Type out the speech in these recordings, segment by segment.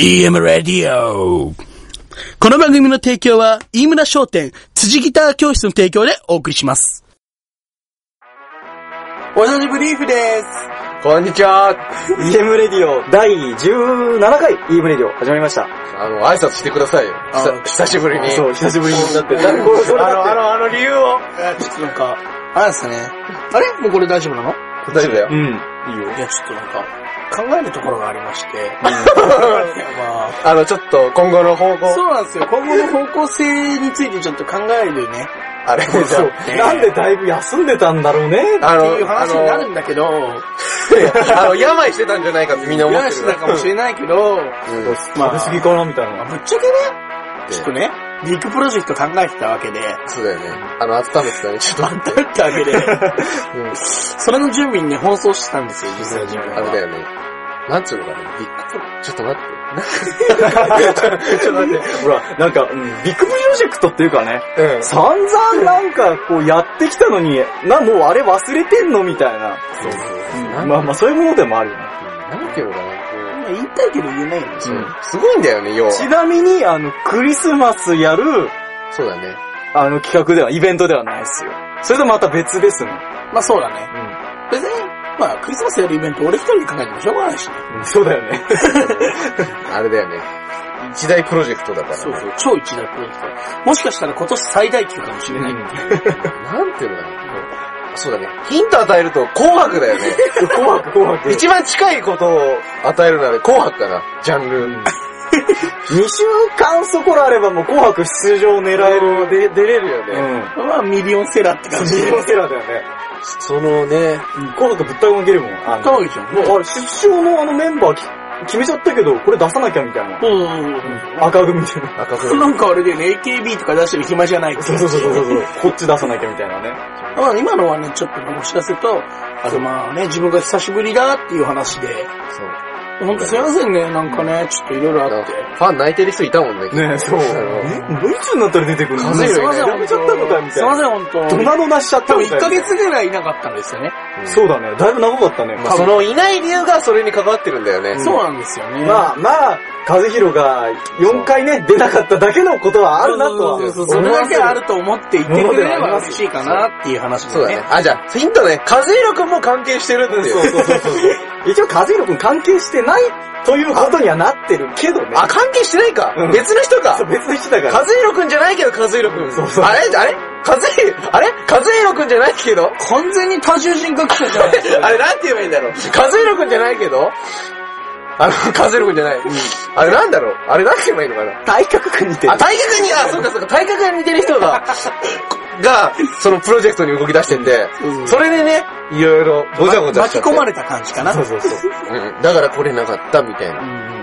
EM ラディオ。この番組の提供は、飯村商店、辻ギター教室の提供でお送りします。お久しぶりーふです。こんにちは。EM レディオ第17回 EM レディオ始まりました。あの、挨拶してくださいよ。あ久久しぶりに。そう、久しぶりになって。だってこれこれあの、あの、あの理由を。いや、ちょっとなんか、あれですかね。あれ？もうこれ大丈夫なの？大丈夫だよう。ん。いいよ。いや、ちょっとなんか、考えるところがありまして。まあ、あの、ちょっと今後の方向。そうなんですよ。今後の方向性についてちょっと考えるね。あれ、じゃそう。なんでだいぶ休んでたんだろうね。あ、あの、っていう話になるあんだけど、の、あの病してたんじゃないかってみんな思ってる。話してたかもしれないけど、うんまあ食べ過ぎかなみたいな。ぶっちゃけね、ちょっとね、ビッグプロジェクト考えてたわけで、そうだよね。あの、温めてたね。ちょっと待って。だったわけで、うんそれの準備にね、放送してたんですよ、実際自分は。あれだよね。なんつうのかな？ビッグプロ、ちょっと待って。ちょっと待って。ほら、なんか、うんビッグプロジェクトっていうかね、うん。散々なんかこうやってきたのに、な、もうあれ忘れてんのみたいな。そうそう。まあまあそういうものでもあるよね。なんていうのかな？こ言いたいけど言えないんですうよ。すごいんだよね、要は。ちなみに、あの、クリスマスやる、そうだね。あの企画では、イベントではないですよ。それとまた別ですね。まあそうだね。別に、まあクリスマスやるイベント俺一人で考えてもしょうがないしね。うんそうだよね。あれだよね。一大プロジェクトだから。そうそう、超一大プロジェクト。もしかしたら今年最大級かもしれない。なんていうのかな。もうそうだね。ヒント与えると紅白だよね。紅白、紅白。一番近いことを与えるなら紅白かな。ジャンル。2週間そこらあればもう紅白出場狙える。で、出れるようね。ん。まあミリオンセラーって感じで。ミリオンセラーだよね。そのね、紅白ぶったまげるもん。あの、かわいいじゃん。もうあれ出場のあのメンバーき決めちゃったけど、これ出さなきゃみたいな。うんうんうん赤組で。うん。赤くなんかあれでね、AKB とか出してる暇じゃないそうそうそうそうそう。こっち出さなきゃみたいなね。まあ今のはね、ちょっとお知らせと、あとまあね、自分が久しぶりだっていう話で、そう。ほんとすいませんね、なんかね、ちょっといろいろあって。ファン泣いてる人いたもんね。ねそう。あえ、もういつになったら出てくるの数えるすいません、やめちゃったのかみたいな。すいません、ほんと。ドナドナしちゃった多分1みたいな。ヶ月ぐらいいなかったんですよね。のそうだね。だいぶ長かったね。まあそのいない理由がそれに関わってるんだよね。そうなんですよね。まあまあ、和弘が4回ね、出なかっただけのことはあるなとは。そうそうそうそれだけあると思っていてくれれば嬉しいかなっていう話でね。。そうだねあ、じゃあ、ヒントね。和弘くんも関係してるっていう。そうそうそうそう。一応和弘くん関係してないということにはなってるけどね。あ、関係してないかうん。別の人かそう。別の人だから。和弘くんじゃないけど和弘くん。そうそうあれ？あれ？和弘、あれ？和弘くんじゃないけど？完全 に多重人格者じゃないですか。あれなんて言えばいいんだろう和弘くんじゃないけど？あの、和弘くんじゃない。あれなんだろう？あれなんて言えばいいのかな？体格くん似てるあ、。体格に、あ、そうかそうか、体格が似てる人が、が、そのプロジェクトに動き出してて、それでね、いろいろごちゃごちゃ。巻き込まれた感じかな。そうそうそう。うん。だから来れなかったみたいな。うん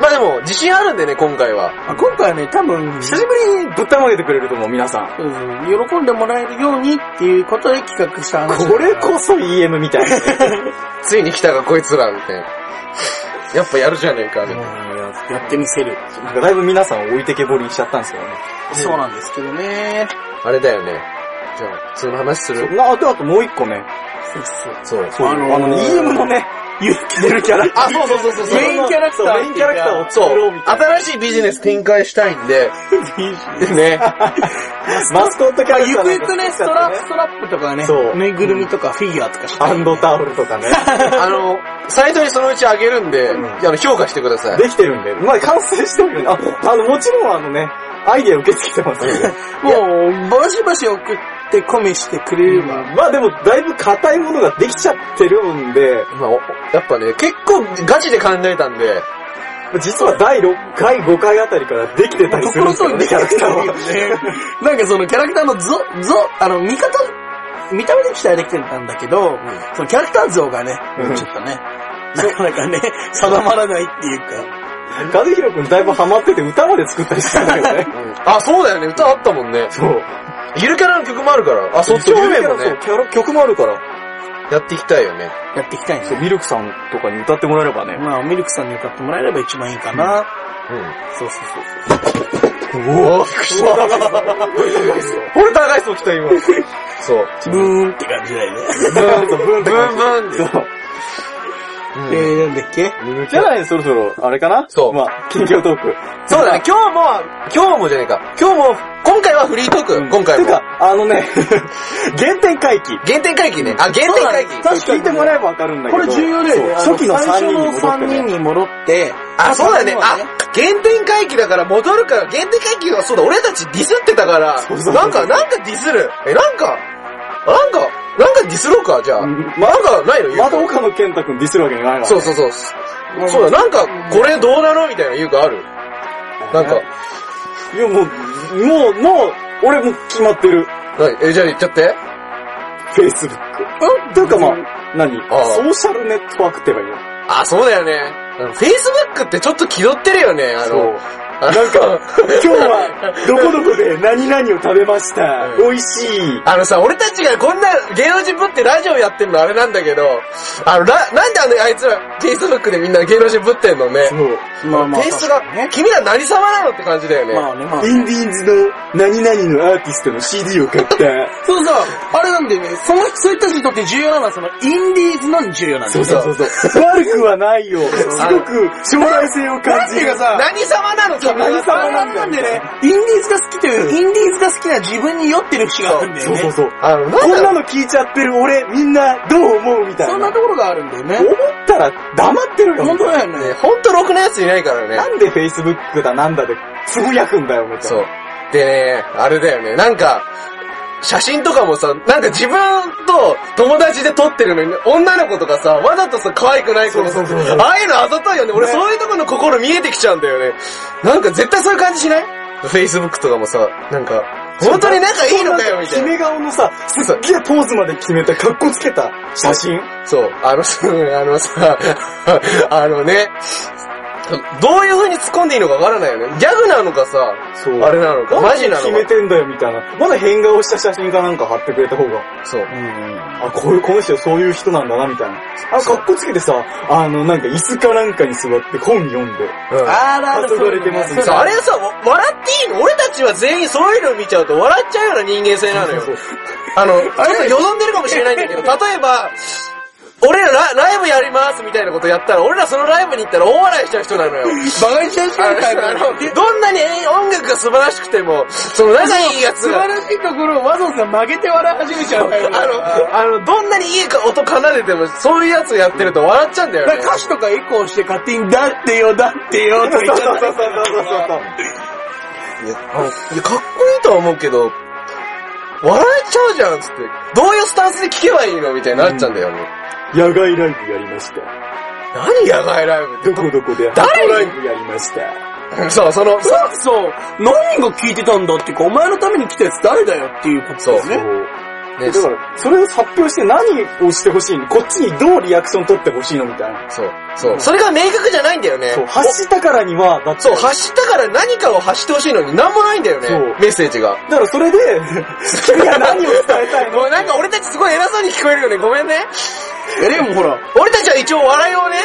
まあでも、自信あるんでね、今回は。あ今回はね、多分、久しぶりにぶったまげてくれると思う、皆さん。うん喜んでもらえるようにっていうことで企画した話。これこそ EM みたいな。ついに来たかこいつら、みたいな。やっぱやるじゃねえか、みたいな。やってみせる。なんかだいぶ皆さん置いてけぼりにしちゃったんですけどね。そうなんですけどね。あれだよね。じゃあ、その話する？なあとあともう一個ね。そう。そう、ああのーの、EM のね、勇気出るキャラ。あ、そうそうそうそうそう。メインキャラクターメインキャラクターをそう作ろうみたいな。新しいビジネス展開したいんで、ね。マスコットキャラクターゆくゆくね、ストラップ、ストラップとかねそう、ぬいぐるみとかフィギュアとかハンドタオルとかね。あの、サイトにそのうちあげるんで、んあの、評価してください。できてるんで。まあ完成してるよね。あ、あの、もちろんあのね、アイディア受け付けてますんで。もう、バシバシ送って込めしてくれれば。まあでも、だいぶ硬いものができちゃってるんで、まあ、おやっぱね、結構ガチで考えたんで、実は第6回、5回あたりからできてたりとするんですよね、キャラクターは。ね。なんかそのキャラクターの像、像、あの、見方、見た目で期待できてたんだけど、そのキャラクター像がね、うんちょっとね、なかなかね、定まらないっていうか。和弘くんだいぶハマってて歌まで作ったりしてたんだよね。あ、そうだよね、歌あったもんね。そう。ゆるキャラの曲もあるから、あ、そっち方面もそうね、キャラ曲もあるから。やっていきたいよね。やっていきたいんですそう、よ。ミルクさんとかに歌ってもらえればね。まあ、ミルクさんに歌ってもらえれば一番いいかな。うん。そうそうそうおおびっくりした。俺高い人来た今。そう。そう。ブーンって感じだよね。ブーン、ブーン、ブーン、ブーンって。うんえー、なんだっけ？じゃないそろそろ、あれかな？そうまあ、近況トーク。そうだね、今日も、今日もじゃねえか。今日も、今回はフリートーク、うん今回も。てか、あのね、原点回帰。原点回帰ね。あ、原点回帰。確かに聞いてもらえばわかるんだけど。これ重要だよね。初期の3人に最初の戻って3人ね。に戻って、あ、そうだね。あ原点回帰だから戻るから、原点回帰はそうだ、俺たちディスってたからそうそう、そうなんか、なんかディスる。え、なんか、なんか、なんかディスろうか、じゃあ。うんなんかないの？言うかまた岡野健太くんディスるわけにいかないから。そうそうそう。そうだ、なんか、これどうなのみたいな言うかあるなんか、いや、もう、もう、もう、俺も決まってる。何？え、じゃあ言っちゃって。Facebook。うん？というかまあ、何？ああソーシャルネットワークって言えばいいの？あ、そうだよね。Facebook ってちょっと気取ってるよね、あの。なんか、今日は、どこどこで何々を食べました。うん美味しい。あのさ、俺たちがこんな芸能人ぶってラジオやってんのあれなんだけど、あの、らなんであの、あいつら、Facebook でみんな芸能人ぶってんのね？そう。まあまあ、テイストが、ね。君ら何様なのって感じだよね。まあね、まあ。インディーンズの何々のアーティストの CD を買った。そうさ、あれなんだよね、その人、そういった人にとって重要なのは、その、インディーズのに重要なんだよ。そうそうそうそう。悪くはないよ。すごく将来性を感じる何様なの君何様なんだよね、インディーズが好きという、インディーズが好きな自分に酔ってる節があるんだよね。そうそうそう。あの、こんなの聞いちゃってる俺、みんなどう思うみたいな。そんなところがあるんだよね。思ったら黙ってるよ。本当だよね、ね。ほんとろくなやついないからねな。んで Facebook だなんだでつぶやくんだよ、みたいな。そう。でね、あれだよね、なんか、写真とかもさ、なんか自分と友達で撮ってるのに、女の子とかさ、わざとさ、可愛くない子のさ、ああいうのあざといよね。俺ねそういうとこの心見えてきちゃうんだよね。なんか絶対そういう感じしない ?Facebook とかもさ、なんか、本当に仲いいのかよ、みたい決な。め顔のさ、すっげえポーズまで決めた、格好つけた写真。そう、あのさ、あのさ、あのね、どういう風に突っ込んでいいのかわからないよね。ギャグなのかさ、そうあれなのか、マジなの決めか。てんだよ、みたいな。まだ変顔した写真かなんか貼ってくれた方が。そう。あ、こういう、この人そういう人なんだな、みたいな。あ、格好つけてさ、あの、なんか椅子かなんかに座って本読んで。うんあら誘われてますさ、あれさ、わ笑っていいの？俺たちは全員そういうの見ちゃうと笑っちゃうような人間性なのよ。あの、ちょっとよどんでるかもしれないんだけど、例えば、俺らラライブやりますみたいなことやったら、俺らそのライブに行ったら大笑いしちゃう人なのよ。バカにしちゃう人あみたいな。のどんなに音楽が素晴らしくても、その仲いいやつが、素晴らしいところをわざわざ曲げて笑い始めちゃうんだよ。あの、あの、どんなにいい音奏でても、そういうやつやってると笑っちゃうんだよね。歌詞とかエコーして勝手に、だってよ、だってよ、とか言っちゃったりそうそうそうそうそう。いや、あのいやかっこいいとは思うけど、笑えちゃうじゃん、つって。どういうスタンスで聞けばいいのみたいになっちゃうんだよね。野外ライブやりました。何野外ライブどこどこで誰箱ライブやりました。そう、その、そそうそう。何が聞いてたんだっていうか、お前のために来たやつ誰だよっていうことだよね。ねだから、それを発表して何をしてほしいの？こっちにどうリアクション取ってほしいの？みたいな。そう、そう。それが明確じゃないんだよね。そう、発したからには、だって。そう、発したから何かを発してほしいのに何もないんだよねそう。メッセージが。だからそれで、君は何を伝えたいの？もうなんか俺たちすごい偉そうに聞こえるよね。ごめんね。え、でもほら、俺たちは一応笑いをね、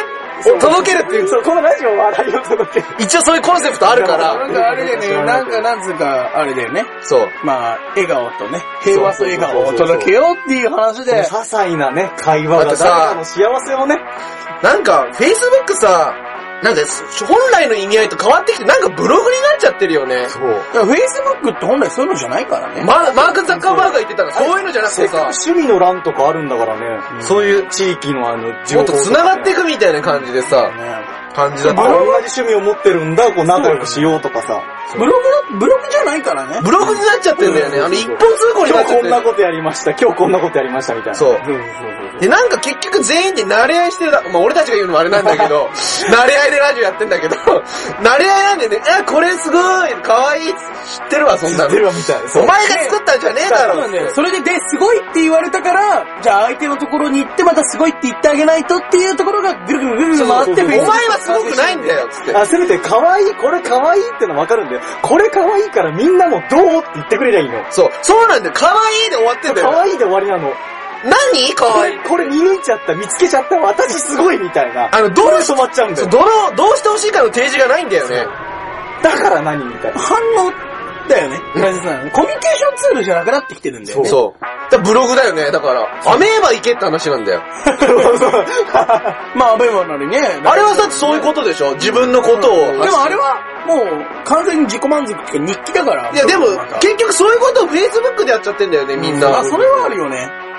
届けるっていう、そう、このラジオは笑いを届ける。一応そういうコンセプトあるから。なんかあれだよね、なんかなんつうか、あれだよね。そう。まあ、笑顔とね、平和と笑顔を届けようっていう話で些、細なね、会話がだってさ誰かの幸せをね、なんか、Facebook さ、なんか、本来の意味合いと変わってきて、なんかブログになっちゃってるよね。そう。いや Facebook って本来そういうのじゃないからね。ママーク・ザッカーバーグが言ってたら、そういうのじゃなくてさ、趣味の欄とかあるんだからね。そういう、地域のあの、もっと繋がっていくみたいな感じでさ、ね感じだったあ同じ趣味を持ってるんだ、こう仲良くしようとかさ。ブログだ、ブログじゃないからね。ブログになっちゃってんだよね。あの、一本通行にな今日こんなっちゃってる。ことやりました、今日こんなことやりましたみたいな。そう。そうそうで、なんか結局全員で慣れ合いしてるだ、まあ俺たちが言うのもあれなんだけど、慣れ合いでラジオやってんだけど、慣れ合いなんでね、え、これすごい、かわいい、知ってるわ、そんなの知って。るわみたい。そうお前が作ったんじゃねえだろそうなんだよ。それで、で、すごいって言われたから、じゃあ相手のところに行ってまたすごいって言ってあげないとっていうところがぐるぐるぐるぐる回ってお前はすごくないんだよ、つって。あ、せめて可愛い、これ可愛いってのわかるんだよ。これ可愛いからみんなもどうって言ってくれりゃいいの。そう、そうなんだよ。かわいいで終わってんだよ。可愛いで終わりなの。何？かわいい。これ見抜いちゃった、見つけちゃった、私すごいみたいな。あの、どうし止まっちゃうんだよ。どの、どうしてほしいかの提示がないんだよね。だから何？みたいな。反応だよね。大切なのね。コミュニケーションツールじゃなくなってきてるんだよね。そう。だブログだよね。だから、アメーバ行けって話なんだよ。まあ、アベマなりね。あれはだってそういうことでしょ自分のことを。でもあれは、もう、完全に自己満足っていうか日記だから。いやでも結局そういうことを Facebook でやっちゃってんだよね、みんな。あ、それはあるよね。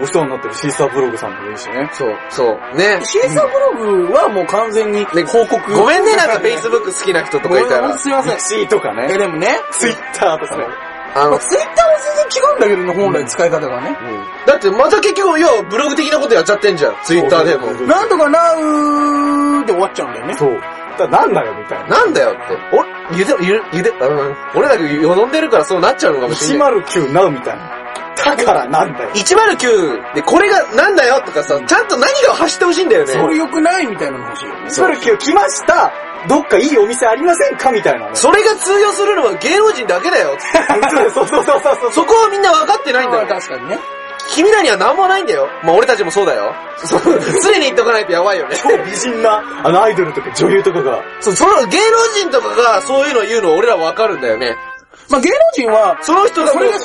お世話になってるシーサーブログさんもいるしね。そう、そう。ね。シーサーブログはもう完全に報告。ごめんね、なんか Facebook 好きな人とかいたら。すいません。シーとかえ、ね。でもね、ツイッターとかね。あの、ツイッターは全然違うんだけどね、本来使い方がね。だってまた結局、要はブログ的なことやっちゃってんじゃん。Twitter でも。なんとかなうで終わっちゃうんだよね。そう。だなんだよみたいな。なんだよって。お、ゆで、ゆで、俺らがよどんでるからそうなっちゃうのかもしれない。109なうみたいな。だからなんだよ。109で、これがなんだよとかさ、ちゃんと何が走ってほしいんだよね。それ良くないみたいなの欲しいよね。109来ましたどっかいいお店ありませんかみたいなね。それが通用するのは芸能人だけだよ。そうそうそうそうそう。そこはみんな分かってないんだあよ。確かにね。君らには何もないんだよ。まあ俺たちもそうだよ。そう常に言っとかないとやばいよね。超美人な、あのアイドルとか女優とかが、そう、その芸能人とかがそういうの言うの俺ら分かるんだよね。まあ芸能人は、その人がそれが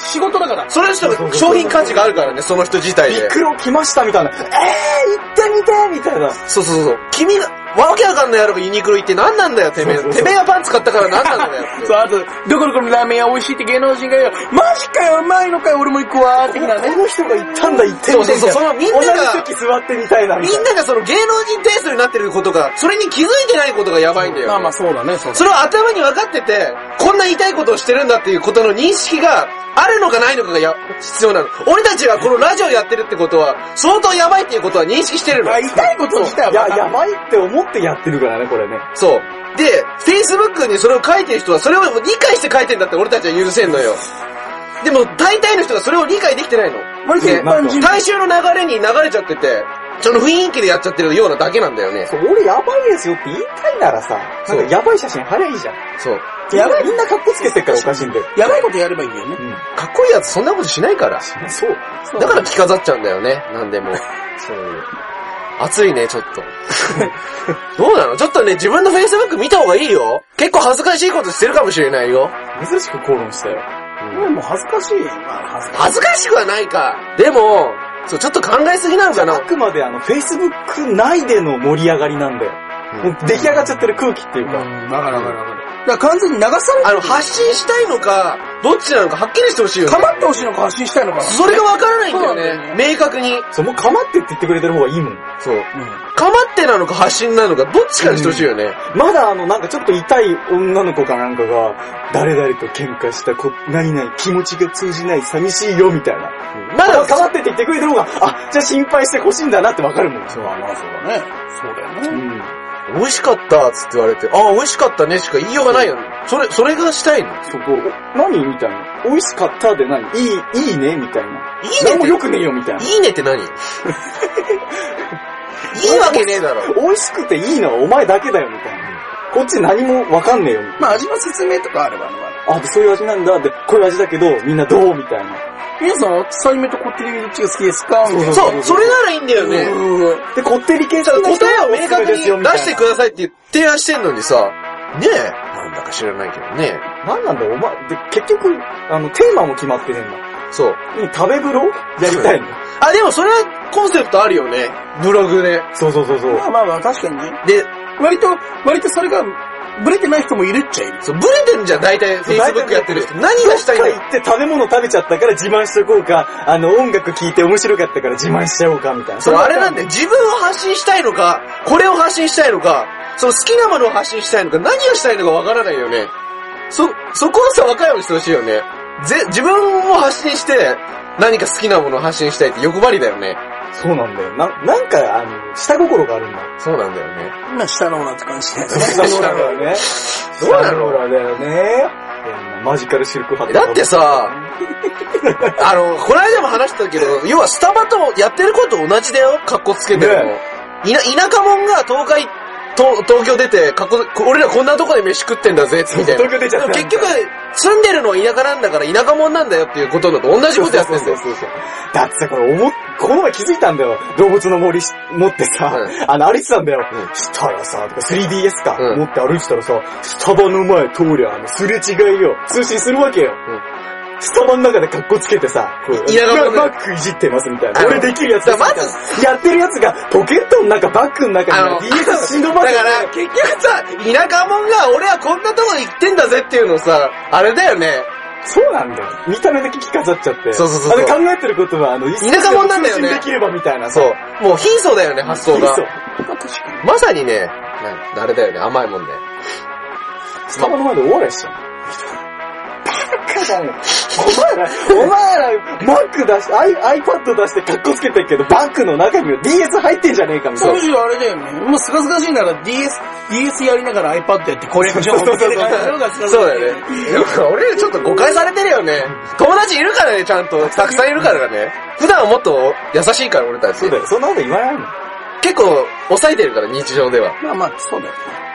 仕事だから。その人が商品価値があるからね、その人自体で。ビクロ来ましたみたいな。えー、行ってみてみたいな。そうそうそう。君が、わけわかんないやろがユニクロ行って何なんだよ、てめえ。てめえがパンツ買ったから何なんだよって。そう、あと、どこどこのラーメン屋美味しいって芸能人が言うマジかよ、うまいのかよ、俺も行くわ、的なね。この人が行ったんだ、行って。そうそうそうそのみんなが席座ってみたいなみんながその芸能人テイストになってることが、それに気づいてないことがやばいんだよ。まあまあそうだね、そうだそれを頭に分かってて、こんな痛いことをしてるんだっていうことの認識があるのかないのかがや必要なの。俺たちがこのラジオやってるってことは、相当やばいっていうことは認識してるのあ、。痛いこと自体いや、は分かるやばいって思ってやってるからね、これね。そう。で、Facebook にそれを書いてる人はそれを理解して書いてんだって俺たちは許せんのよ。でも大体の人がそれを理解できてないの。割と一般人。大衆の流れに流れちゃってて、その雰囲気でやっちゃってるようなだけなんだよね。そう、俺やばいですよって言いたいならさ、なんかやばい写真貼りゃいいじゃん。そう。やばい、みんな格好つけてるからおかしいんだよ。やばいことやればいいんだよね。かっこいいやつそんなことしないから。そう。だから着飾っちゃうんだよね、なんでも。そう。暑いね、ちょっと。どうなの？ちょっとね、自分の Facebook 見た方がいいよ。結構恥ずかしいことしてるかもしれないよ。珍しく口論したよ。でも恥ずかしい。まあ恥ずかしい。恥ずかしくはないか。でも、そう、ちょっと考えすぎなのかなあ。くまであの、Facebook 内での盛り上がりなんだよ。もう出来上がっちゃってる空気っていうか。うん、わかるわかるわかる。だから完全に流されてるあの、発信したいのか、どっちなのかはっきりしてほしいよねか。まってほしいのか発信したいのか。それがわからないんだよね。明確に。そう、もうかまってって言ってくれてる方がいいもん。そう。うん。かまってなのか発信なのか、どっちかにしてほしいよね。まだあの、なんかちょっと痛い女の子かなんかが、誰々と喧嘩したこ、何々、気持ちが通じない、寂しいよ、みたいな。まだまだ、かまってって言ってくれてる方が、あ、じゃあ心配してほしいんだなってわかるもん。そう、まあそうだね。そうだよね。うん。美味しかったっつって言われて、ああ、美味しかったねしか言いようがないよね。それ、それがしたいの？そこ、何みたいな。美味しかったで何いい、いいねみたいな。いいねも良くねえよ、みたいな。いいねって何？いいわけねえだろ。美味しくていいのはお前だけだよ、みたいな。こっち何もわかんねえよ、みたいまあ味の説明とかあればね。な。あ、でそういう味なんだ。で、こういう味だけど、みんなどう？みたいな。皆さんはサイメとこってりどっちが好きですか？みたいな。そう、それならいいんだよね。うんで、こってり系ただ好きな人は答えを明確に出してくくださいって提案してんのにさ、ねえ、なんだか知らないけどね。なんなんだよ、お前。で、結局、あの、テーマも決まってねえんだ。そう。食べ風呂やりたいの？あ、でもそれはコンセプトあるよね。ブログで。そうそうそうそう。まあまあまあ確かにね。で、割と、割とそれが、ブレてない人もいるっちゃいる。そう、ブレてんじゃん、大体 Facebook やってる人。何がしたいんだ。行って食べ物食べちゃったから自慢しとこうか、あの、音楽聴いて面白かったから自慢しちゃおうか、みたいな。そう、あれなんだよ。自分を発信したいのか、これを発信したいのか、その好きなものを発信したいのか、何をしたいのかわからないよね。そ、そこをさ、分かるようにしてほしいよね。ぜ、自分を発信して、何か好きなものを発信したいって欲張りだよね。そうなんだよ。な、なんか、あの、下心があるんだ。そうなんだよね。今下のオーラって感じで。下心だよね。どうなの下心だよね。マジカルシルクハット。だってさ、あの、この間も話したけど、要はスタバとやってること同じだよ、格好つけてるの。ねいな、田舎者が東海と東京出て、かっこ俺らこんなとこで飯食ってんだぜ、みたいな。東京出ちゃった結局、住んでるのは田舎なんだから田舎者なんだよっていうことだと同じことやってんだよ。そうそうそうだってさ、これ思っ、この前気づいたんだよ。動物の森し持ってさ、うんあの、歩いてたんだよ。うんしたらさ、3DS か、うん持って歩いてたらさ、スタバの前通りゃ、あの、すれ違いよ。通信するわけよ。スタバの中で格好つけてさ、こう、田舎者バッグいじってますみたいな。俺できるやつだからやってるやつが、ポケットの中、バッグの中に DS 忍ばせてだから、結局さ、田舎者が俺はこんなとこで行ってんだぜっていうのさ、あれだよね。そうなんだよ。見た目で着飾っちゃって。そうそうそうそうあれ考えてることは、あの、田舎者なんだよねできればみたいな。そう。もう貧相だよね、発想がそう。。まさにね、なあれだよね、甘いもんね。スタバの前でお笑いしちゃう。バカだよ。お前ら、お前ら、マック出して、アイ iPad 出してカッコつけてるけど、バッグの中には DS 入ってんじゃねえかみたいな。むしろあれだよね。もうすがすがしいなら DS、DS やりながら iPad やって攻略情報見てるそうだよね。俺らちょっと誤解されてるよね。友達いるからね、ちゃんと。たくさんいるからね。普段はもっと優しいから、俺たち。そうだよ。そんなこと言わないもん。結構、抑えてるから、日常では。まあまあ、そうだよね。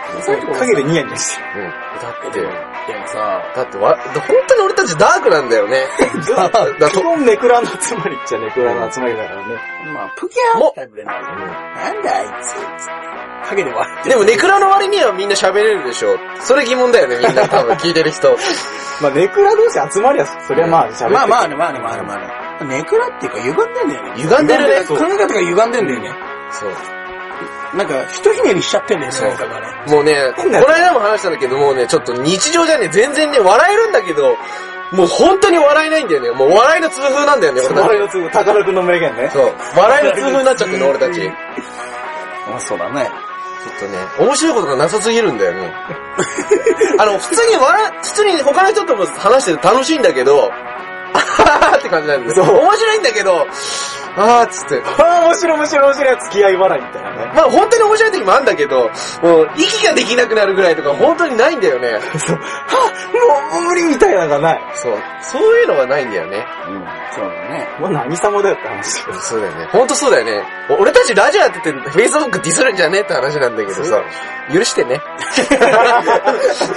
影でニヤニヤしてうん。だって、でもさ、だってわ、本当に俺たちダークなんだよね。だだる。基本ネクラの集まりっちゃネクラの集まりだからね。まあ、プキャーってぐらいなのなんだあいつ、つって影で笑ってでも、ネクラの割にはみんな喋れるでしょ。それ疑問だよね、みんな 多分聞いてる人。まあネクラ同士集まりは、そりゃまあ喋っ。まあまあね、まあね、まあね、まあね。ネクラっていうか歪んでんだよね。歪んでるね。考え方が歪んでんだよね。そう。なんか、ひとひねりしちゃってんだよね、なんかがね。もうね、この間も話したんだけど、もうね、ちょっと日常じゃね、全然ね、笑えるんだけど、もう本当に笑えないんだよね。もう笑いの痛風なんだよね、俺たち。笑いのつぶ、宝くんの名言ね。そう。笑いの痛風になっちゃってるの、俺たち。ちょっまあそうだね。とね、面白いことがなさすぎるんだよね。あの、普通に笑、普通に他の人とも話してて楽しいんだけど、って感じなんだよ。そう面白いんだけど、あーっつって。ああ、面白い面白い面白い。付き合い笑いみたいなね。まあ本当に面白い時もあるんだけど、もう息ができなくなるぐらいとか本当にないんだよね。そう。はあ、もう無理みたいなのがない。そう。そういうのがないんだよね。うん。そうだね。もう何様だよって話。そうだよね。ほんとそうだよね。俺たちラジオやってて、Facebook ディスるんじゃねえって話なんだけどさ、許してね。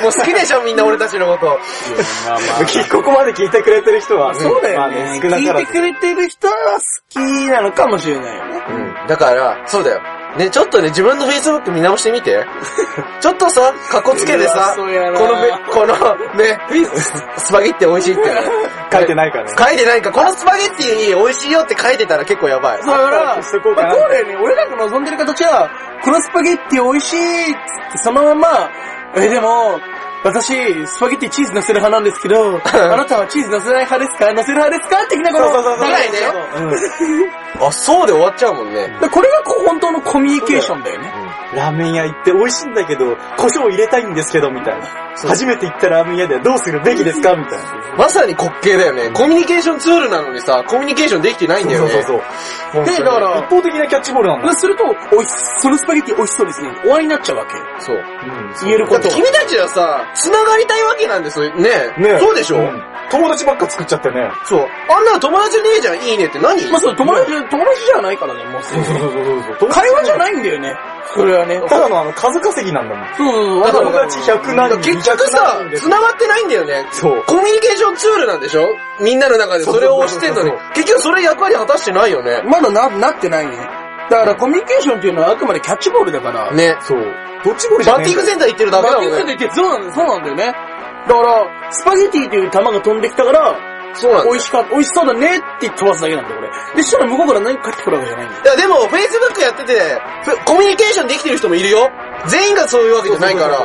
もう好きでしょみんな俺たちのこと。まあまきここまで聞いてくれてる人は、そうだよまあね。少なからず聞いてくれてる人は好きなのかもしれないよね。うん。だから、そうだよ。ね、ちょっとね、自分の Facebook 見直してみて。ちょっとさ、カッコつけてさ、こうわそうやなのべ、この、ね、スパゲッティ美味しいってね。書いてないからね。書いてないか、このスパゲッティ美味しいよって書いてたら結構やばい。だから、しとこうかなまあこうだよね、俺らが望んでる形は、このスパゲッティ美味しいっつって、そのまま、え、でも、私、スパゲッティチーズ乗せる派なんですけど、あなたはチーズ乗せない派ですか？乗せる派ですか？的なこの、そうそうそうそう。ぐらいねうんあ、そうで終わっちゃうもんね。でこれがこう本当のコミュニケーションだよね。ラーメン屋行って美味しいんだけど、胡椒入れたいんですけど、みたいな。初めて行ったラーメン屋ではどうするべきですか？みたいな。まさに滑稽だよね。コミュニケーションツールなのにさ、コミュニケーションできてないんだよね。そうそうそう。で、だから、一方的なキャッチボールなんだ。すると、おいし、そのスパゲッティ美味しそうですね。終わりになっちゃうわけよ。そう。うん言えること君たちはさ、繋がりたいわけなんですよ。ねねそうでしょ、ん友達ばっか作っちゃってね。そう。あんなの友達ねえじゃん、いいねって何？まあそう、友達、友達じゃないからね、もう。そうそうそうそう。会話じゃないんだよね。それはね。ただのあの、数稼ぎなんだもん。そうそうそう、友達100何人。結局さ200何人、で繋がってないんだよね。そう。コミュニケーションツールなんでしょ？みんなの中でそれを押してんのに。結局それ役割果たしてないよね。まだな、なってないね。だからコミュニケーションっていうのはあくまでキャッチボールだから。ね。そう。どっちボールじゃバッねえんだよティングセンター行ってるだけだもんね。バッティングセンター行ってそうなんだよ、そうなんだよね。だから、スパゲティっていう球が飛んできたから、そうなん美味しかった、美味しそうだねって飛ばすだけなんだよ、俺。で、そしたら向こうから何か返ってくるわけじゃないんだよ。いやでも、Facebook やってて、ふコミュニケーションできてる人もいるよ。全員がそういうわけじゃないから。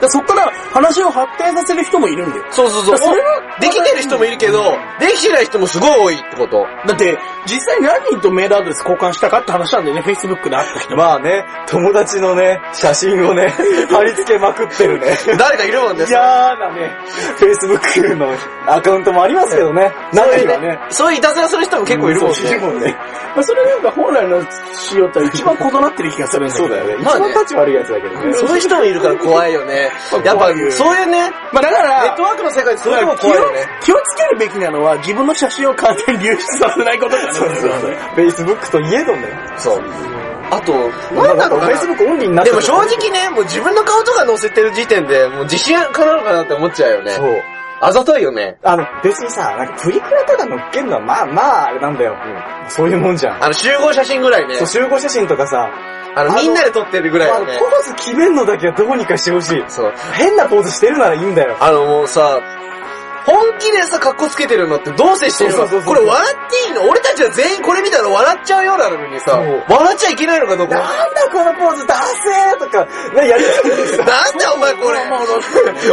でそっから話を発展させる人もいるんだよ。そうそうそう。それはできてる人もいるけど、できてない人もすごい多いってこと。だって、実際何人とメールアドレス交換したかって話なんだよね、Facebook で会った人。まあね、友達のね、写真をね、貼り付けまくってるね。誰かいるもんね。嫌なね、Facebook のアカウントもありますけどね。そういう中にはねね。、そういういたずらする人も結構いるもんね。もんね。まあ、それなんか本来の仕様とは一番異なってる気がするんだけど。そうだよね一番立ち悪いやつだけどね。そういう人もいるから怖いよね。やっぱそういうね、まあだから、ネットワークの世界でそういうのも気を怖いよね。気をつけるべきなのは自分の写真を完全に流出させないことだね。そうそうそう。Facebook といえどね。そう。あと、なんだろうかな。Facebook オンリーになってるでも正直ね、もう自分の顔とか載せてる時点で、もう自信かなのかなって思っちゃうよね。そう。あざといよね。あの、別にさ、なんかプリクラとか載っけんのはまあまああれなんだよ。そういうもんじゃん。あの、集合写真ぐらいねそ。う、集合写真とかさ、あの、みんなで撮ってるぐらいあの、よねポ。ーズ決めんのだけはどうにかしてほしい。そう。変なポーズしてるならいいんだよ。あのもうさ、本気でさ、格好つけてるのってどうせしてるの？そうそうそうこれ笑っていいの？俺たちは全員これ見たら笑っちゃうようなのにさ笑っちゃいけないのかどうか。なんだこのポーズ出せーとか、ね、やりたい なんだお前これ。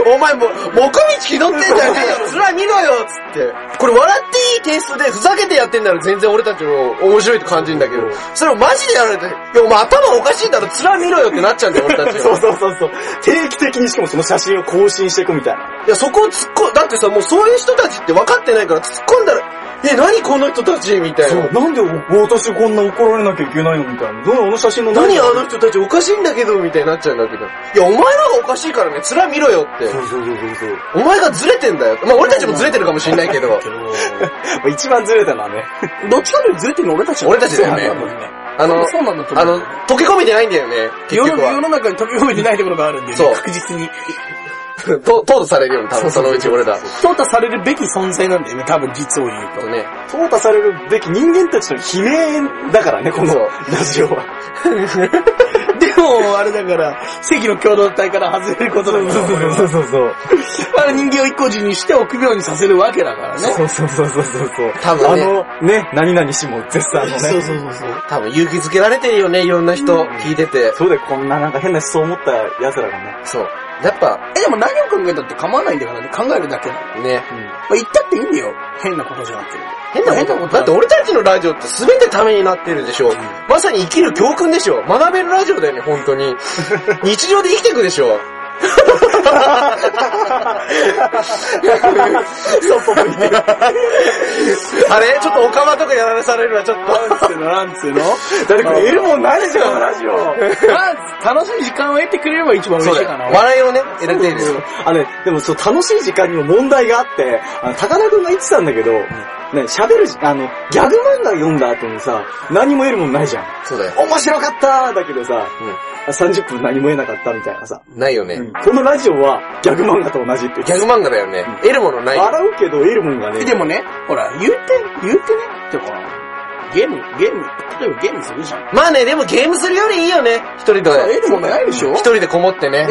お前もう、木道気取ってんじゃねえよ。つら見ろよつって。これ笑っていいテイストでふざけてやってんなら全然俺たちも面白いと感じるんだけど、それをマジでやられて、いやお前頭おかしいだろ、つら見ろよってなっちゃうんだよ俺たちそうは。そうそうそう。定期的にしかもその写真を更新していくみたいな。いやそこを突っ込ん、だってさもうそういう人たちって分かってないから突っ込んだら、え、何この人たちみたいな。なんで私こんな怒られなきゃいけないのみたいな。どうあの写真の何あの人たちおかしいんだけどみたいになっちゃうんだけど。いや、お前らがおかしいからね、面見ろよって。そうそうそうそうそう。お前がずれてんだよ。まあ俺たちもずれてるかもしんないけど。一番ずれたのはね。どっちかというとずれてるの俺たち俺たちだよねあの、そうなんだと思うあの、溶け込めてないんだよね、結世の世。の中に溶け込めてないところがあるんで、ね、そう確実に。と、淘汰されるよ多分そのうち俺ら。淘汰されるべき存在なんだよね、多分実を言うと。とね。淘汰されるべき人間たちの悲鳴だからね、このそうラジオは。でも、あれだから、正の共同体から外れることだから、そうそうそう。あれ人間を一個人にして臆病にさせるわけだからね。そうそうそうそうそうそう。多分ねあの、ね、何々しも絶賛のね。そうそうそうそう。多分勇気づけられてるよね、いろんな人聞いてて。そうだよ、こんななんか変な思想を持った奴らがね。そう。やっぱ、え、でも何を考えたって構わないんだからね、考えるだけなの。ね。まあ、言ったっていいんだよ。変なことじゃなくて。変なことだって俺たちのラジオって全てためになってるでしょ。まさに生きる教訓でしょ。学べるラジオだよね、本当に。日常で生きていくでしょ。あれちょっとオカマとかやらされるわ、ちょっと。なんつうの、なんつうのだってこれ得るもんないじゃん、ラジオ。楽しい時間を得てくれれば一番嬉しいかな。笑いをね、得られてる。あの、でもそう、楽しい時間にも問題があって、あの、高田くんが言ってたんだけど、ね、喋るじ、あの、ギャグ漫画読んだ後にさ、何も得るもんないじゃん。そうだよ。面白かっただけどさ、30分何も得なかったみたいなさ。ないよね。このラジオはギャグ漫画と同じってギャグ漫画だよね。得るものないよ。笑うけど得るもんがね。でもね、ほら、言うて、言うてね、でも、ゲーム、ゲーム、例えばゲームするじゃん。まあね、でもゲームするよりいいよね。一人で。え、でもないでしょ一人でこもってね。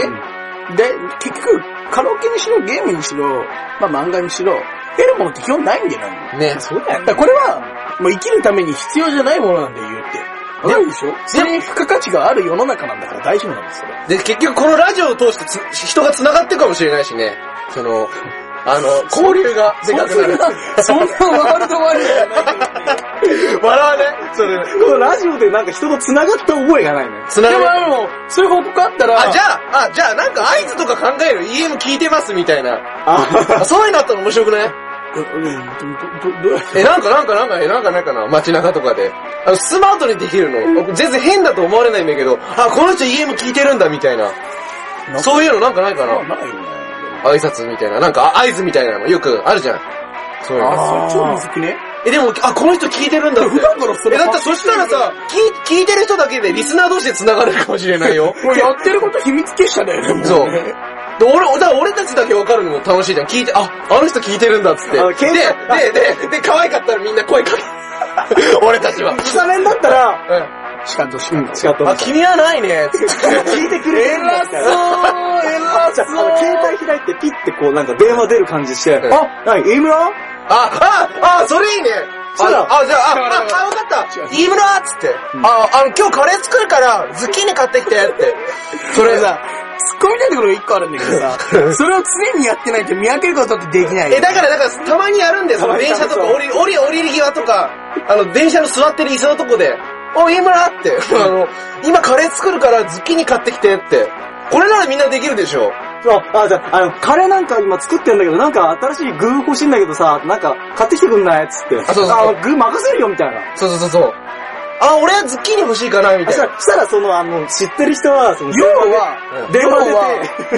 で、結局、カラオケにしろ、ゲームにしろ、まあ漫画にしろ、得るものって基本ないんだよね。ね。そうだよだからこれは、もう生きるために必要じゃないものなんだよ、言うて。ないでしょ？それに付加価値がある世の中なんだから大丈夫なんですよ。で、結局このラジオを通してつ人が繋がってるかもしれないしね。その、あの、交流がでかくなる。そんなワールドワールドじゃない。笑わね。それ。このラジオでなんか人と繋がった覚えがないの繋がる。あの、そういう報告あったら、あ、じゃあ、あ、じゃあなんか合図とか考える ?EM 聞いてますみたいな。ああそういうのあったら面白くない？え、なんかなんかなんか、え、なんかないかな？街中とかで。あの、スマートにできるの？全然変だと思われないんだけど、あ、この人 EM 聞いてるんだみたいな。そういうのなんかないかな？ないよね。挨拶みたいな。なんかあ合図みたいなのよくあるじゃん。そういうの。あ、それ超むずくね。え、でも、あ、この人聞いてるんだって。普段からそれえ、だってそしたらさ、聞い聞いてる人だけでリスナー同士で繋がるかもしれないよ。もうやってること秘密結社だよね、もそうねで、俺、だから俺たちだけ分かるのも楽しいじゃん。聞いて、あ、あの人聞いてるんだっつって。で、で、で、で、可愛かったらみんな声かけ。俺たちは。スタメンだったら、うん。しかとしかと。あ、君はないね。聞いてくれてるんだ。偉そう偉じゃあ、あの、携帯開いてピッてこうなんか電話出る感じして、うんあ、なに、飯村？あ、あ、あ、それいいね。そうだあ、あ、じゃあ、あ、あ、わかった。飯村っつって。あ、あの、今日カレー作るから、ズッキーニ買ってきてって。それさ、突っ込みたいところが一個あるんだけどさ、それを常にやってないと見分けることってできないよ。え、だから、だから、たまにやるんだよ。その電車とか、そう降り、降り、降りる際とか、あの、電車の座ってる椅子のとこで、お、飯村って、あの、今カレー作るからズッキーニ買ってきてって。これならみんなできるでしょ。あ、あ、じゃあ、あの、カレーなんか今作ってんだけど、なんか新しい具欲しいんだけどさ、なんか買ってきてくんない？つって。あそうそうそうあ、具任せるよみたいな。そうそうそうそう。あ、俺はズッキーニ欲しいかなみたいな。そしたら、その、あの、知ってる人は、その、要は、電話出て要は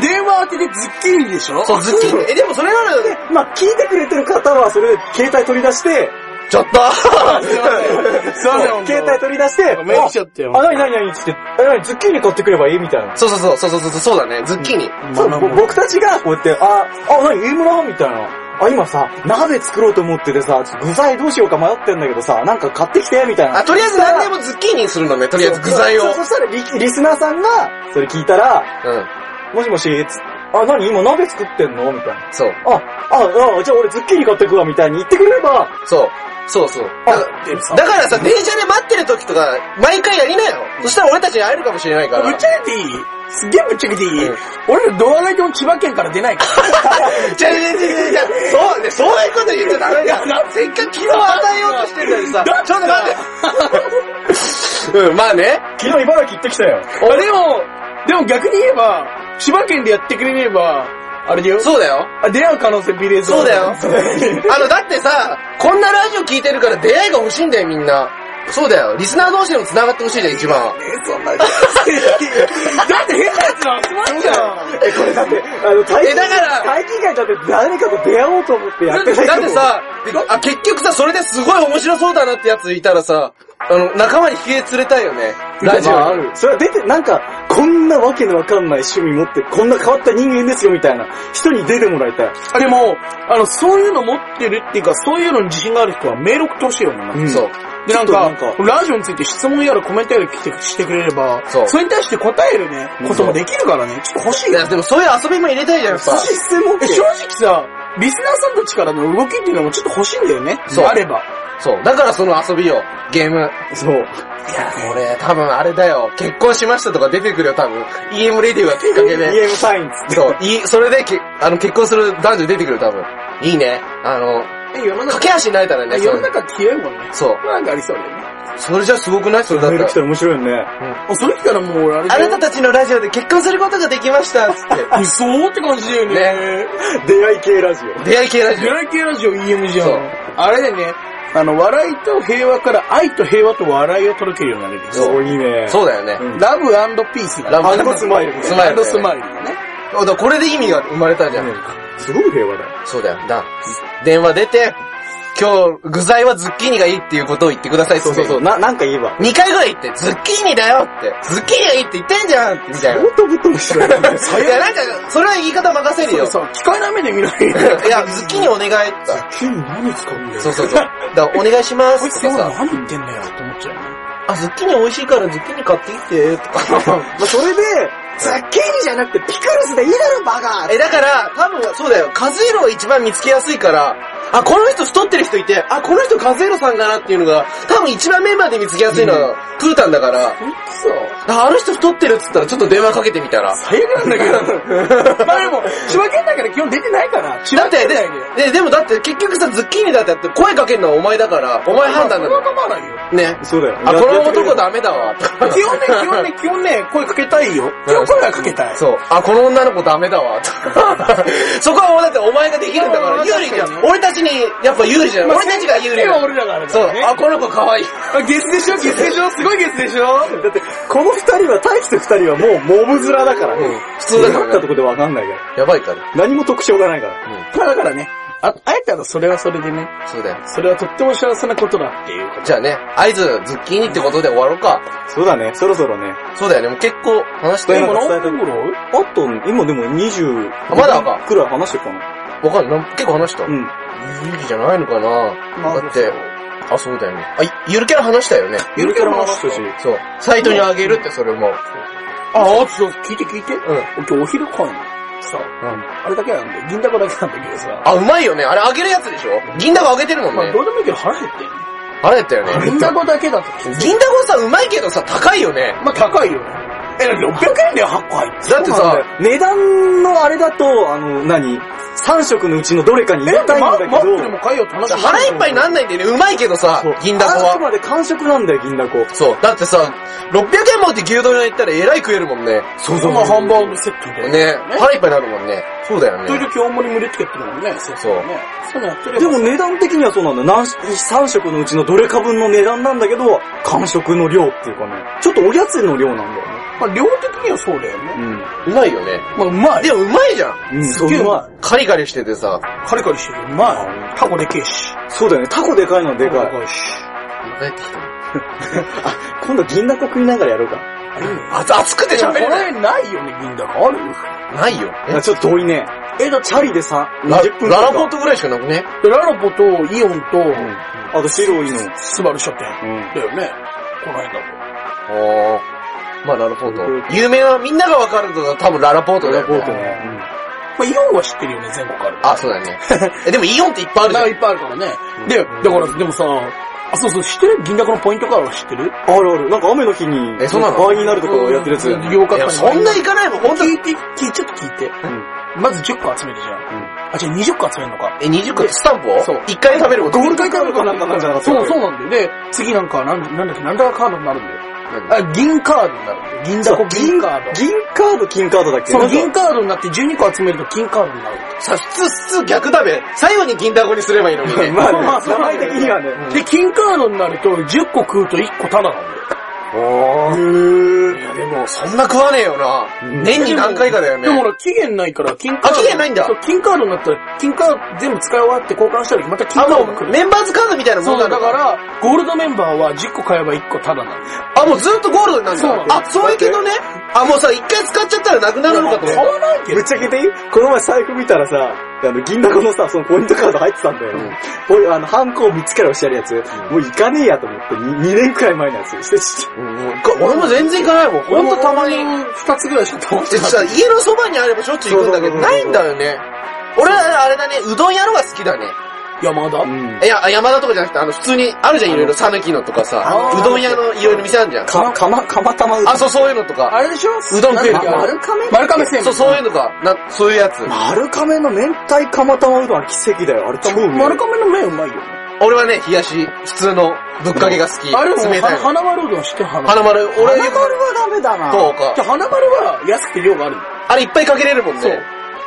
電話当ててズッキーニでしょ？そう、ズッキーニ。え、でもそれなら、で、まあ、聞いてくれてる方は、それで携帯取り出して、ちょっと すいません。すいません、携帯取り出して、メール来ちゃったよあ、なになになにつって、え、なにズッキーニ買ってくればいい？みたいな。そうそうそう、そうそうそう、そうだね、ズッキーニ。そうぼ僕たちがこうやって、あ、あ、なに飯村？みたいな。あ、今さ、鍋作ろうと思っててさ、具材どうしようか迷ってんだけどさ、なんか買ってきて、みたいな。あ、とりあえず何でもズッキーニにするのね、とりあえず具材を。そうそしたらリリスナーさんが、それ聞いたら、うん。もしもし、つあ、なに今鍋作ってんの？みたいな。そう。あ、あ、あ、じゃあ俺ズッキーニ買ってくわ、みたいに言ってくれれば、そう。そうそう。だからさ、電車で待ってる時とか、毎回やりなよ。そしたら俺たちに会えるかもしれないから。ぶっちゃけていいすっげえぶっちゃけていい、うん俺ら動画がいても千葉県から出ないから。じゃじゃじゃじゃそう、ね、そういうこと言っちゃダメだよ。せっかく気を与えようとしてんのにさ、ちょっと待って。うん、まあね。昨日茨城行ってきたよ。あでも、でも逆に言えば、千葉県でやってくれれば、あれだよ。そうだよ。あ出会う可能性ビレーズそうだよ。あの、だってさ、こんなラジオ聞いてるから出会いが欲しいんだよ、みんな。そうだよ。リスナー同士でも繋がってほしいじゃん、一番。え、そんな。だって変なやつら集まるじゃん。え、これだって、あの、大え、だから、大気外だって誰かと出会おうと思ってやってないだってさ、あ、結局さ、それですごい面白そうだなってやついたらさ、あの、仲間にひげ連れたいよね。ラジオに。まあある。それは出て、なんか、こんなわけのわかんない趣味持って、こんな変わった人間ですよみたいな人に出てもらいたい。あでも、あの、そういうの持ってるっていうか、そういうのに自信がある人はメール送ってほしいよね。うんそう。で、なんかラジオについて質問やらコメントやら来てしてくれれば、そうれに対して答えるね、こともできるからね、ちょっと欲しいよ。いや、でもそういう遊びも入れたいじゃん、やっぱ。質問え正直さ、リスナーさんたちからの動きっていうのもちょっと欲しいんだよね。そうあれば。そう。だからその遊びよ。ゲーム。そう。いや、俺、多分あれだよ。結婚しましたとか出てくるよ、多分。EM レディーがきっかけで。EM サインつって。そう。いい、それでけ、あの、結婚する男女出てくる、多分。いいね。あの、え、世の中、駆け足になれたらね、世の中消えるもんね。そう。なんかありそうだよね。それじゃすごくない？それだったら。メール来たら面白いよね。もうそれ来たらもう俺あれあなたたちのラジオで結婚することができました、つって。嘘って感じだよね。出会い系ラジオ。出会い系ラジオ。出会い系ラジオ EM じゃん。そうあれでね、あの、笑いと平和から愛と平和と笑いを届けるようになれるんですよ。そう、いいね。そうだよね。うん love peace だね。 love and smile。スマイルスマイルだね。だこれで意味が生まれたじゃん。すごい平和だよ。そうだよ。だ。電話出て、今日、具材はズッキーニがいいっていうことを言ってくださいってそうそうそう。な、なんか言えば。2回ぐらい言って、ズッキーニだよって。ズッキーニがいいって言ってんじゃんみたいな。相当ぶっ飛ぶ人だよね。いや、なんか、それは言い方任せるよ。そう、奇怪な目で見ない。いや、ズッキーニお願いって。急に何使うんだよ。そうそうそう。だから、お願いしますこいつ今とかさ。何言ってんだよって思っちゃう。あ、ズッキーニ美味しいからズッキーニ買ってきて、とか。まあそれで、ザッキーニじゃなくてピクルスでいいだろ、バカえ、だから、多分、そうだよ。カズイロが一番見つけやすいから、あ、この人太ってる人いて、あ、この人カズエロさんかなっていうのが、多分一番メンバーで見つけやすいのは、プータンだから、ほんとそう。ああの人太ってるっつったらちょっと電話かけてみたら。最悪なんだけど。まあでも、千葉県だから基本出てないから。千葉だって、でで。ででもだって結局さ、ズッキーニだってやって声かけるのはお前だから、お前判断だそれはか構わないよ。ら。ね。そうだよ。あ、この男ダメだわ。基本ね、基本ね、基本ね、声かけたいよ。基本声はかけたい。そう。あ、この女の子ダメだわ。そこはもうだってお前ができるんだから、まあ有利じゃん。俺たちにやっぱ有利じゃん。俺たちが有利俺らがあるかそう。らね。あ、この子可愛い。あ、ゲスでしょ？ゲスでしょ？すごいゲスでしょ？だって、この二人は、大輝と二人はもうモブ面だからね。うん普通だかったとこでわかんないから。やばいから。何も特徴がないから。まあだからね、あ、あえたらそれはそれでね、そうだよ。それはとっても幸せなことだっていう。じゃあね、合図、ズッキーニってことで終わろうか。そうだね、そろそろね。そうだよね、もう結構話してるでもものあと、今でも20あまだかくらい話してるかな。わかんない。なん結構話した？うん。有利じゃないのかな？まあだって、あ、そうだよね。あ、ゆるキャラ話したよね。ゆるキャラも話したし。そう。サイトにあげるって、それも。あ、あ、そう、聞いて聞いて。うん。今日お昼会さ、あれだけなんだよ。銀だこだけなんだけどさ。あ、うまいよね。あれあげるやつでしょ？銀だこあげてるもんまあね。どうでもいいけど腹減ってんね。あれやったよね。銀だこだけだと。銀だこさ、うまいけどさ、高いよね。まあ高いよね。え、だって600円だよ、8個入って。だってさ、値段のあれだと、あの、何？?3 色のうちのどれかに入れたいんだけど、マックでも買えよって話腹いっぱいになんないんだよね。うまいけどさ銀だこは。あくまで完食なんだよ、銀だこ。そう。だってさ、600円持って牛丼屋行ったらえらい食えるもんね。そうそう。まあハンバーグセットで。ね。腹いっぱいになるもんね。そうだよね。時々大盛り無理ってやってるもんね。そうそうね。そういうのやってるでも値段的にはそうなんだよ。何3色のうちのどれか分の値段なんだけど、完食の量っていうかね。ちょっとおやつの量なんだよね。まあ量的にはそうだよね。うん。うまいよね。まあうまい。でもうまいじゃん。うん、すっげえうまい。カリカリしててさ、カリカリしてる。うまい。タコでけえし。そうだよね、タコでかいのはでかい。いし。帰ってきた。今度銀だこ食いながらやろうか。あ、熱くて喋れこない。れないよね、銀だこ。ある？ないよ。いやちょっと遠いね。え、だチャリでさ、ラ20分ララポート。トぐらいしかなくね？ララポとイオンと、あと白いの。スバル書店。うん。だよね。この辺だおー。まあ、ララポート。有名な、みんながわかるのは多分ララポートだよ、ね。ラポートね。と。まあ、イオンは知ってるよね、全国ある。あ、そうだよね。え、でもイオンっていっぱいあるじゃん。まあ、いっぱいあるからね。で、だから、でもさ、あ、そうそう、知ってる？銀だこのポイントカードは知ってる？あるある。なんか雨の日に、えそうなの？倍になるとかやってるやつ。そんな行かないもん、ほんと聞いて、聞い、ちょっと聞いて。まず10個集めるじゃん。あ、じゃあ20個集めるのか。え、20個ってスタンプを？そう一回食べることゴールドカードかなんかなんじゃなかったそう、そうなんだよ。で、次なんか、なんなんだっけ、なんだかカードになるんだよ。あ、銀カードになる。銀だこ銀カード。銀カード、金カードだっけ？そう、なんか銀カードになって12個集めると金カードになる。さ、普通、普通逆だべ。最後に銀だこにすればいいのにね。まあね、まあ名前的にはね。で、金カードになると10個食うと1個タダなんだよ。おー。いや、でも、そんな食わねえよな。年に何回かだよね。でもほら、期限ないから、金カード。あ期限ないんだそう金カードになったら、金カード全部使い終わって交換したら、また金カードが来る。メンバーズカードみたいなもんなのだから、ゴールドメンバーは10個買えば1個タダなん。あ、もうずっとゴールドになるんだ。あ、そういうけどね。あ、もうさ、一回使っちゃったらなくなるのかと思買っわないけどぶっ。ちゃけていい？この前財布見たらさ、あの、銀だこのさ、そのポイントカード入ってたんだよ。ほいあの、ハンコを3つから押してやるやつ。もういかねえやと思って、2, 年くらい前のやつ。してしてた。うん俺も全然行かないもん。ほんとたまに。2つぐらいしか食べでさ、家のそばにあればしょっちゅう行くんだけど、ないんだよね。俺はあれだね、うどん屋のが好きだね。山田？うん。いや、山田とかじゃなくて、あの、普通にあるじゃん、いろいろ、さぬきのとかさうどん屋のいろいろ店あるじゃん。か、かま、かまたまうどん。あ、そう、そういうのとか。あれでしょ？うどん食えるなんだっけ丸亀？丸亀製麺。そう、そういうのか。な、そういうやつ。丸亀の明太かまたまうどんは奇跡だよ。あれ超うめえ。丸亀の麺うまいよね。俺はね、冷やし、普通のぶっかけが好き。あれも、冷たいの。花丸うどん知ってる花花丸、俺花丸はダメだな。そうかじ。ゃあ花丸は安くて量があるの？あれいっぱいかけれるもんそうね。。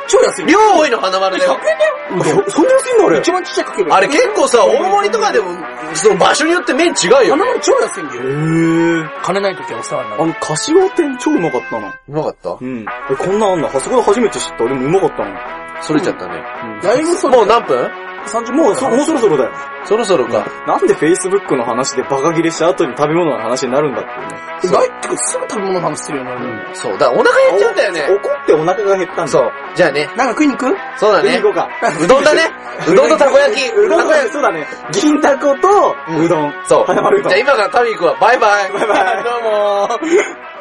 超安い。量多いの花丸だよ。100円だよ。そそんな安いんだあれ。一番ちっちゃいかける。あれ結構さ、大盛りとかでも、その場所によって麺違うよね。花丸超安いんだよ。へー。金ない時はお世話になる。あの、柏店超うまかったな。うまかった？うん。え、こんなんあんだ。あそこで初めて知った。でもうまかったな。それちゃったね。だいぶそもう何分？30もうそ、もうそろそろだよ。そろそろか。なんで Facebook の話でバカ切れした後に食べ物の話になるんだっていうね。大ってかすぐ食べ物の話するよね。そう。だからお腹減っちゃうんだよね。怒ってお腹が減ったんだ。そう。じゃあね。なんか食いに行く？そうだね食いに行。こうか。うどんだね。うどんとたこ焼き。うどんたこ焼き。そうだね。銀だこと、うどん。そう。花丸うどんじゃあ今から食べに行くわ。バイバイ。バイバイどうもー。